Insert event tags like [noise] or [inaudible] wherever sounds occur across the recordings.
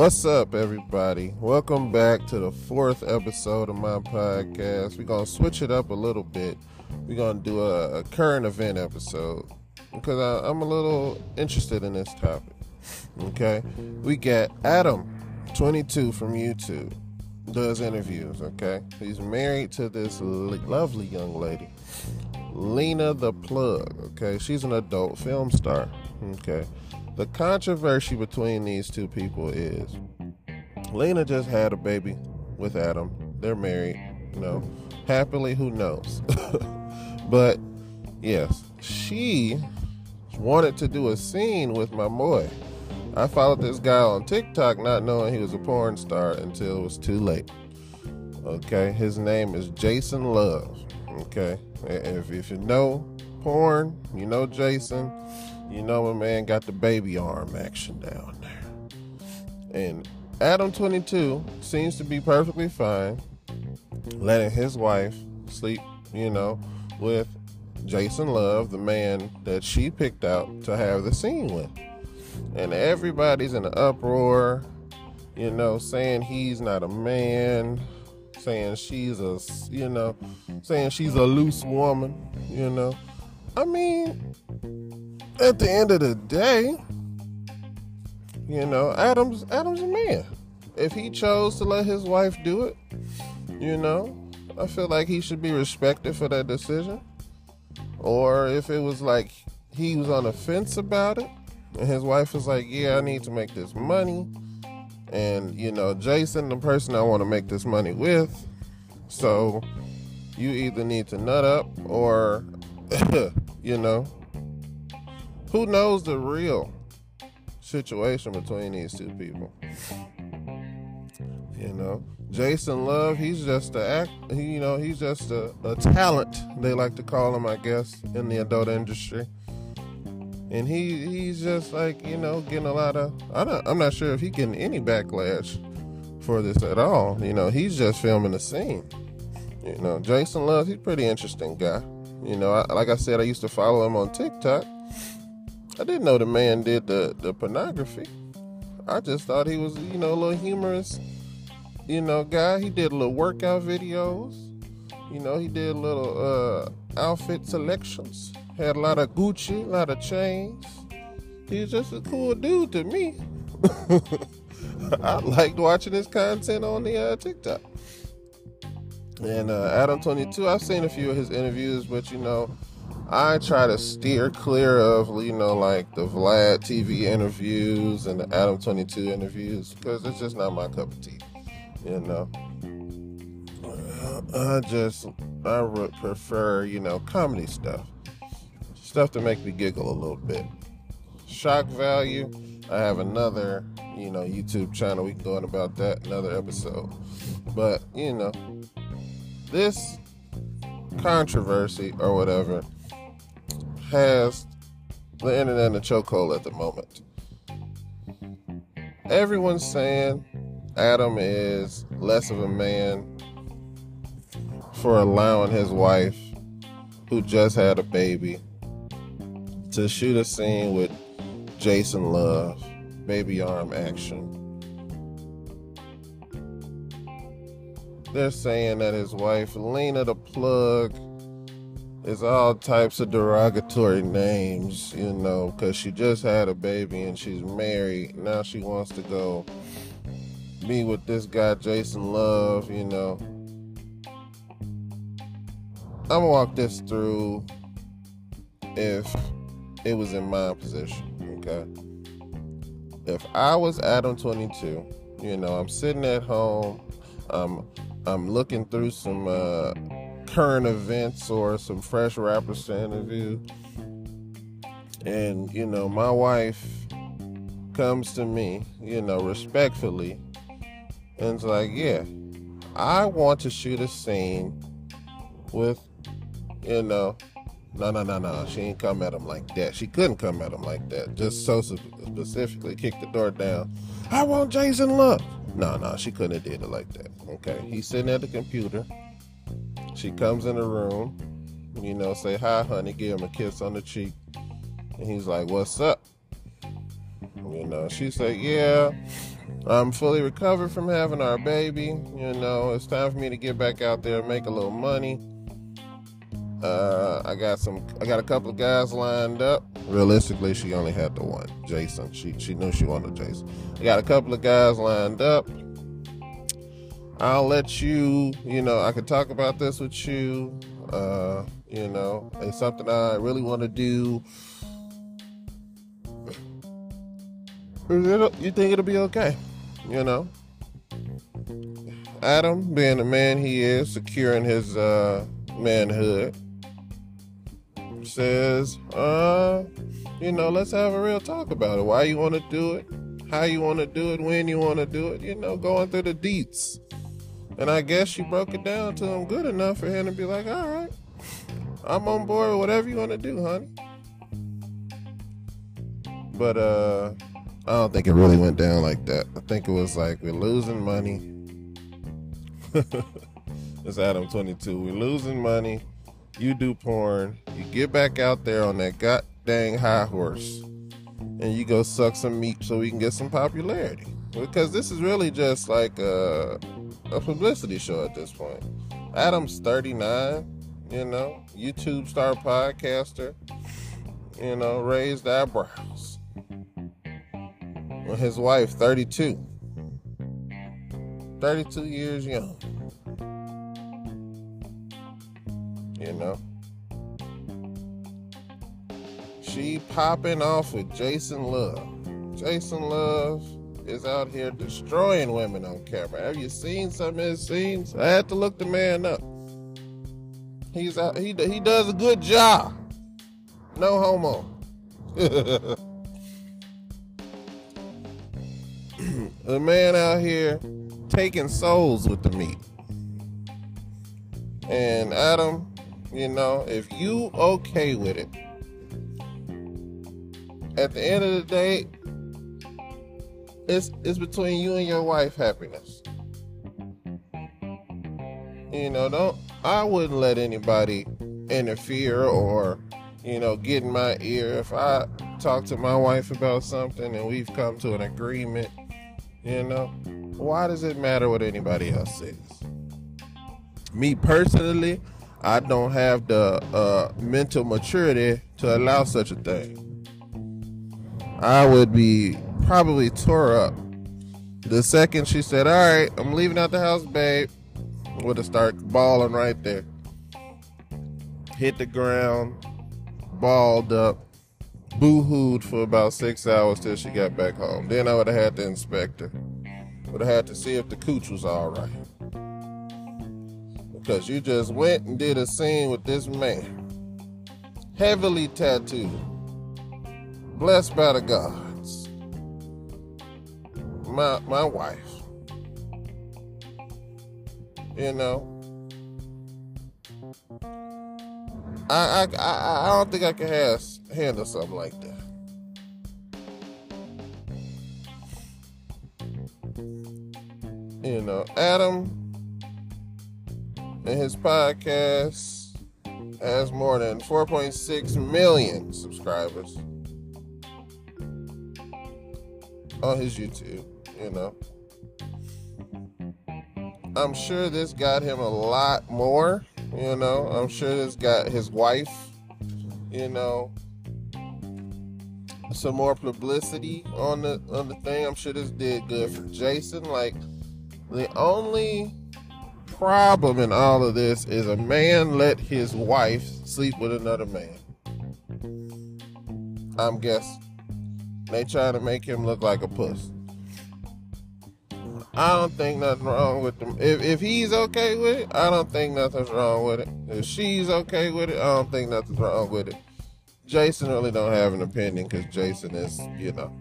What's up, everybody? Welcome back to the fourth episode of my podcast. We're going to switch it up a little bit. We're going to do a, a, current event episode because I, I'm a little interested in this topic. Okay? We got Adam22 from YouTube, does interviews. Okay? He's married to this lovely young lady, Lena the Plug. Okay? She's an adult film star. Okay? The controversy between these two people is Lena just had a baby with Adam. They're married, you know, happily, who knows? [laughs] but yes, she wanted to do a scene with my boy. I followed this guy on TikTok not knowing he was a porn star until it was too late. Okay, his name is Jason Luv. Okay, if, if you know porn, you know Jason. You know, my man got the baby arm action down there. And Adam 22 seems to be perfectly fine letting his wife sleep, you know, with Jason Luv, the man that she picked out to have the scene with. And everybody's in an uproar, you know, saying he's not a man, saying she's a, you know, saying she's a loose woman, you know. I mean, at the end of the day, you know, Adam's Adam's a man. If he chose to let his wife do it, you know, I feel like he should be respected for that decision. Or if it was like he was on the fence about it, and his wife was like, "Yeah, I need to make this money," and you know, Jason, the person I want to make this money with, so you either need to nut up or, [laughs] you know, who knows the real situation between these two people? You know, Jason Luv, he's just a act. He, you know, he's just a, a talent. They like to call him, I guess, in the adult industry. And he he's just like you know getting a lot of. I don't, I'm not sure if he getting any backlash for this at all. You know, he's just filming the scene. You know, Jason Luv, he's pretty interesting guy. You know, I, like I said, I used to follow him on TikTok I didn't know the man did the, the pornography. I just thought he was, you know, a little humorous, you know, guy. He did a little workout videos. You know, he did little uh, outfit selections. Had a lot of Gucci, a lot of chains. He's just a cool dude to me. [laughs] I liked watching his content on the uh, TikTok. And uh, Adam 22, I've seen a few of his interviews, but you know, I try to steer clear of, you know, like the Vlad TV interviews and the Adam 22 interviews because it's just not my cup of tea, you know. I just, I would prefer, you know, comedy stuff. Stuff to make me giggle a little bit. Shock value, I have another, you know, YouTube channel. We can go on about that, another episode. But, you know, this controversy or whatever has the internet in a chokehold at the moment. Everyone's saying Adam is less of a man for allowing his wife, who just had a baby, to shoot a scene with Jason Luv, baby arm action. They're saying that his wife, Lena the Plug, it's all types of derogatory names, you know, because she just had a baby and she's married. Now she wants to go be with this guy, Jason Luv, you know. I'm gonna walk this through if it was in my position, okay? If I was Adam 22, you know, I'm sitting at home, I'm I'm looking through some uh current events or some fresh rappers to interview. And, you know, my wife comes to me, you know, respectfully, and it's like, yeah, I want to shoot a scene with, you know, no, no, no, no. She ain't come at him like that. She couldn't come at him like that. Just so specifically kick the door down. I want Jason Luv. No, no, she couldn't have did it like that. Okay. He's sitting at the computer. She comes in the room, you know, say hi, honey, give him a kiss on the cheek. And he's like, What's up? You know, she said, Yeah, I'm fully recovered from having our baby. You know, it's time for me to get back out there and make a little money. Uh, I got some. I got a couple of guys lined up. Realistically, she only had the one, Jason. She she knew she wanted Jason. I got a couple of guys lined up. I'll let you. You know, I could talk about this with you. Uh, you know, it's something I really want to do. You think it'll be okay? You know, Adam, being the man he is, securing his uh, manhood says, uh, you know, let's have a real talk about it. Why you want to do it, how you want to do it, when you want to do it, you know, going through the deets. And I guess she broke it down to him good enough for him to be like, all right, I'm on board with whatever you want to do, honey. But uh I don't think it really went down like that. I think it was like we're losing money. [laughs] it's Adam 22. We're losing money you do porn, you get back out there on that god dang high horse, and you go suck some meat so we can get some popularity. Because this is really just like a, a publicity show at this point. Adam's 39, you know, YouTube star podcaster, you know, raised eyebrows. His wife, 32. 32 years young. you know. She popping off with Jason Luv. Jason Luv is out here destroying women on camera. Have you seen some of his scenes? I had to look the man up. He's out, he he does a good job. No homo. [laughs] the man out here taking souls with the meat. And Adam, you know, if you okay with it, at the end of the day, it's it's between you and your wife happiness. You know, don't I wouldn't let anybody interfere or, you know, get in my ear if I talk to my wife about something and we've come to an agreement, you know. Why does it matter what anybody else says? Me personally, I don't have the uh, mental maturity to allow such a thing. I would be probably tore up. The second she said, All right, I'm leaving out the house, babe, would have started bawling right there. Hit the ground, balled up, boo hooed for about six hours till she got back home. Then I would have had to inspect her. Would have had to see if the cooch was all right because you just went and did a scene with this man. Heavily tattooed. Blessed by the gods. My my wife. You know. I I I, I don't think I can handle something like that. You know, Adam and his podcast has more than 4.6 million subscribers on his YouTube, you know. I'm sure this got him a lot more, you know. I'm sure this got his wife, you know, some more publicity on the on the thing. I'm sure this did good for Jason. Like the only problem in all of this is a man let his wife sleep with another man. I'm guessing. They trying to make him look like a puss. I don't think nothing wrong with them. If, if he's okay with it, I don't think nothing's wrong with it. If she's okay with it, I don't think nothing's wrong with it. Jason really don't have an opinion because Jason is, you know.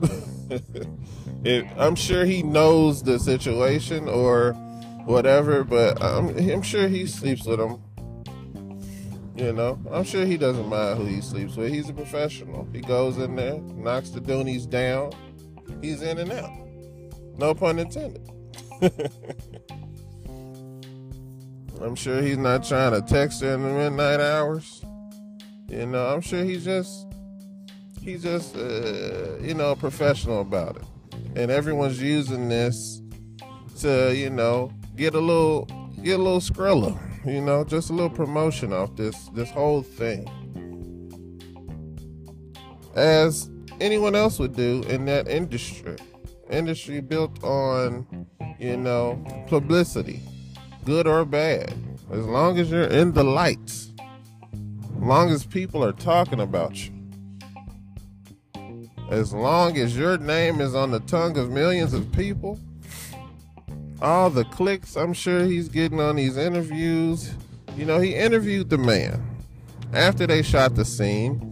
[laughs] it, I'm sure he knows the situation or whatever, but I'm, I'm sure he sleeps with them. You know, I'm sure he doesn't mind who he sleeps with. He's a professional. He goes in there, knocks the doonies down. He's in and out. No pun intended. [laughs] I'm sure he's not trying to text her in the midnight hours. You know, I'm sure he's just he's just uh, you know professional about it. and everyone's using this to, you know, get a little get a little skrilla, you know, just a little promotion off this this whole thing. As anyone else would do in that industry. Industry built on, you know, publicity, good or bad. As long as you're in the lights, as long as people are talking about you, as long as your name is on the tongue of millions of people, all the clicks I'm sure he's getting on these interviews. You know, he interviewed the man after they shot the scene.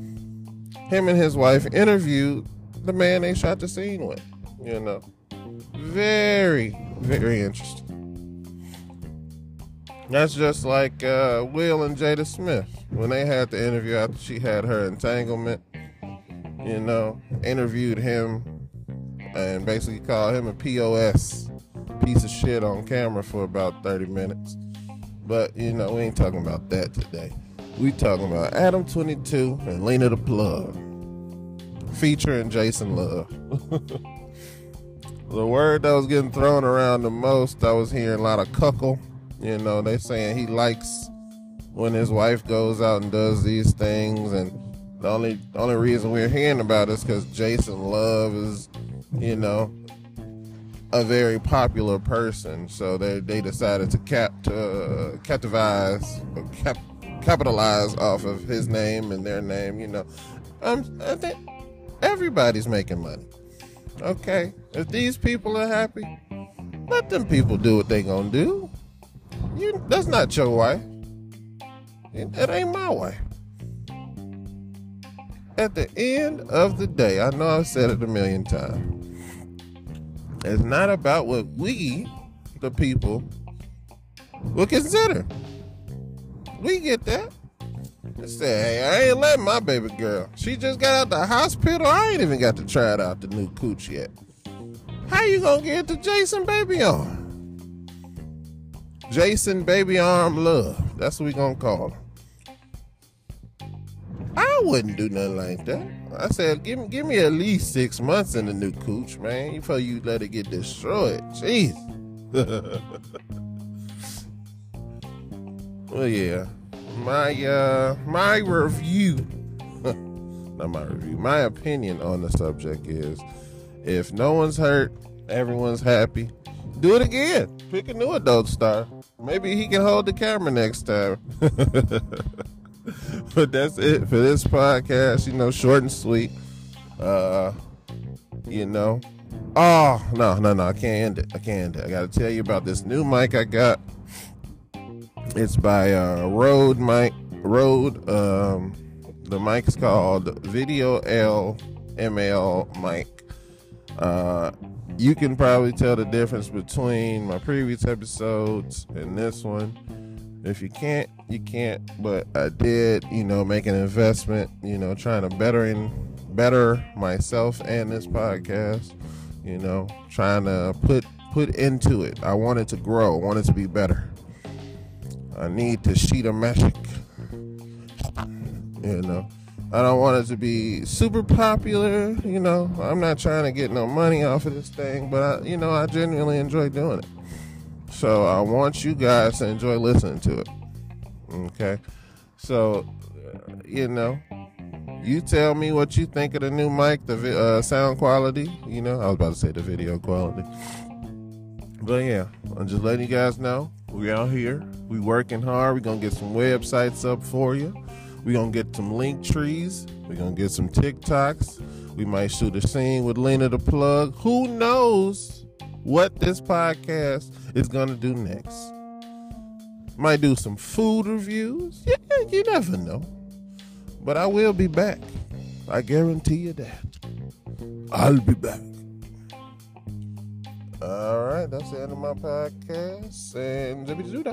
Him and his wife interviewed the man they shot the scene with. You know, very, very interesting. That's just like uh, Will and Jada Smith when they had the interview after she had her entanglement. You know, interviewed him and basically called him a POS piece of shit on camera for about 30 minutes. But, you know, we ain't talking about that today. We talking about Adam 22 and Lena the Plug featuring Jason Luv. [laughs] the word that was getting thrown around the most, I was hearing a lot of cuckle. You know, they saying he likes when his wife goes out and does these things, and the only only reason we're hearing about it is because Jason Luv is, you know, a very popular person. So they they decided to cap to uh, capitalize cap, capitalize off of his name and their name. You know, um, I think everybody's making money. Okay, if these people are happy, let them people do what they gonna do. You that's not your wife. That ain't my way. At the end of the day, I know I've said it a million times it's not about what we, the people, will consider. We get that. I say, hey, I ain't letting my baby girl. She just got out the hospital. I ain't even got to try it out the new cooch yet. How you gonna get to Jason Baby Arm? Jason Baby Arm Luv. That's what we gonna call him. I wouldn't do nothing like that. I said, give me, give me at least six months in the new cooch, man, before you let it get destroyed. Jeez. [laughs] well, yeah, my uh, my review, [laughs] not my review, my opinion on the subject is, if no one's hurt, everyone's happy. Do it again. Pick a new adult star. Maybe he can hold the camera next time. [laughs] but that's it for this podcast. You know, short and sweet. Uh, you know. Oh no, no, no! I can't end it. I can't end it. I got to tell you about this new mic I got. It's by uh, Rode mic. Rode. Um, the mic is called Video L ML mic. Uh, you can probably tell the difference between my previous episodes and this one if you can't, you can't. But I did, you know, make an investment, you know, trying to better in better myself and this podcast. You know, trying to put put into it. I wanted to grow. I wanted to be better. I need to sheet a magic. You know. I don't want it to be super popular, you know. I'm not trying to get no money off of this thing, but I, you know, I genuinely enjoy doing it. So I want you guys to enjoy listening to it. Okay. So, you know, you tell me what you think of the new mic, the uh, sound quality. You know, I was about to say the video quality. But yeah, I'm just letting you guys know we out here. We working hard. we to get some websites up for you. we to get some link trees. we to get some TikToks. We might shoot a scene with Lena the Plug. Who knows? What this podcast is going to do next. Might do some food reviews. Yeah, you never know. But I will be back. I guarantee you that. I'll be back. All right, that's the end of my podcast. And zippy doo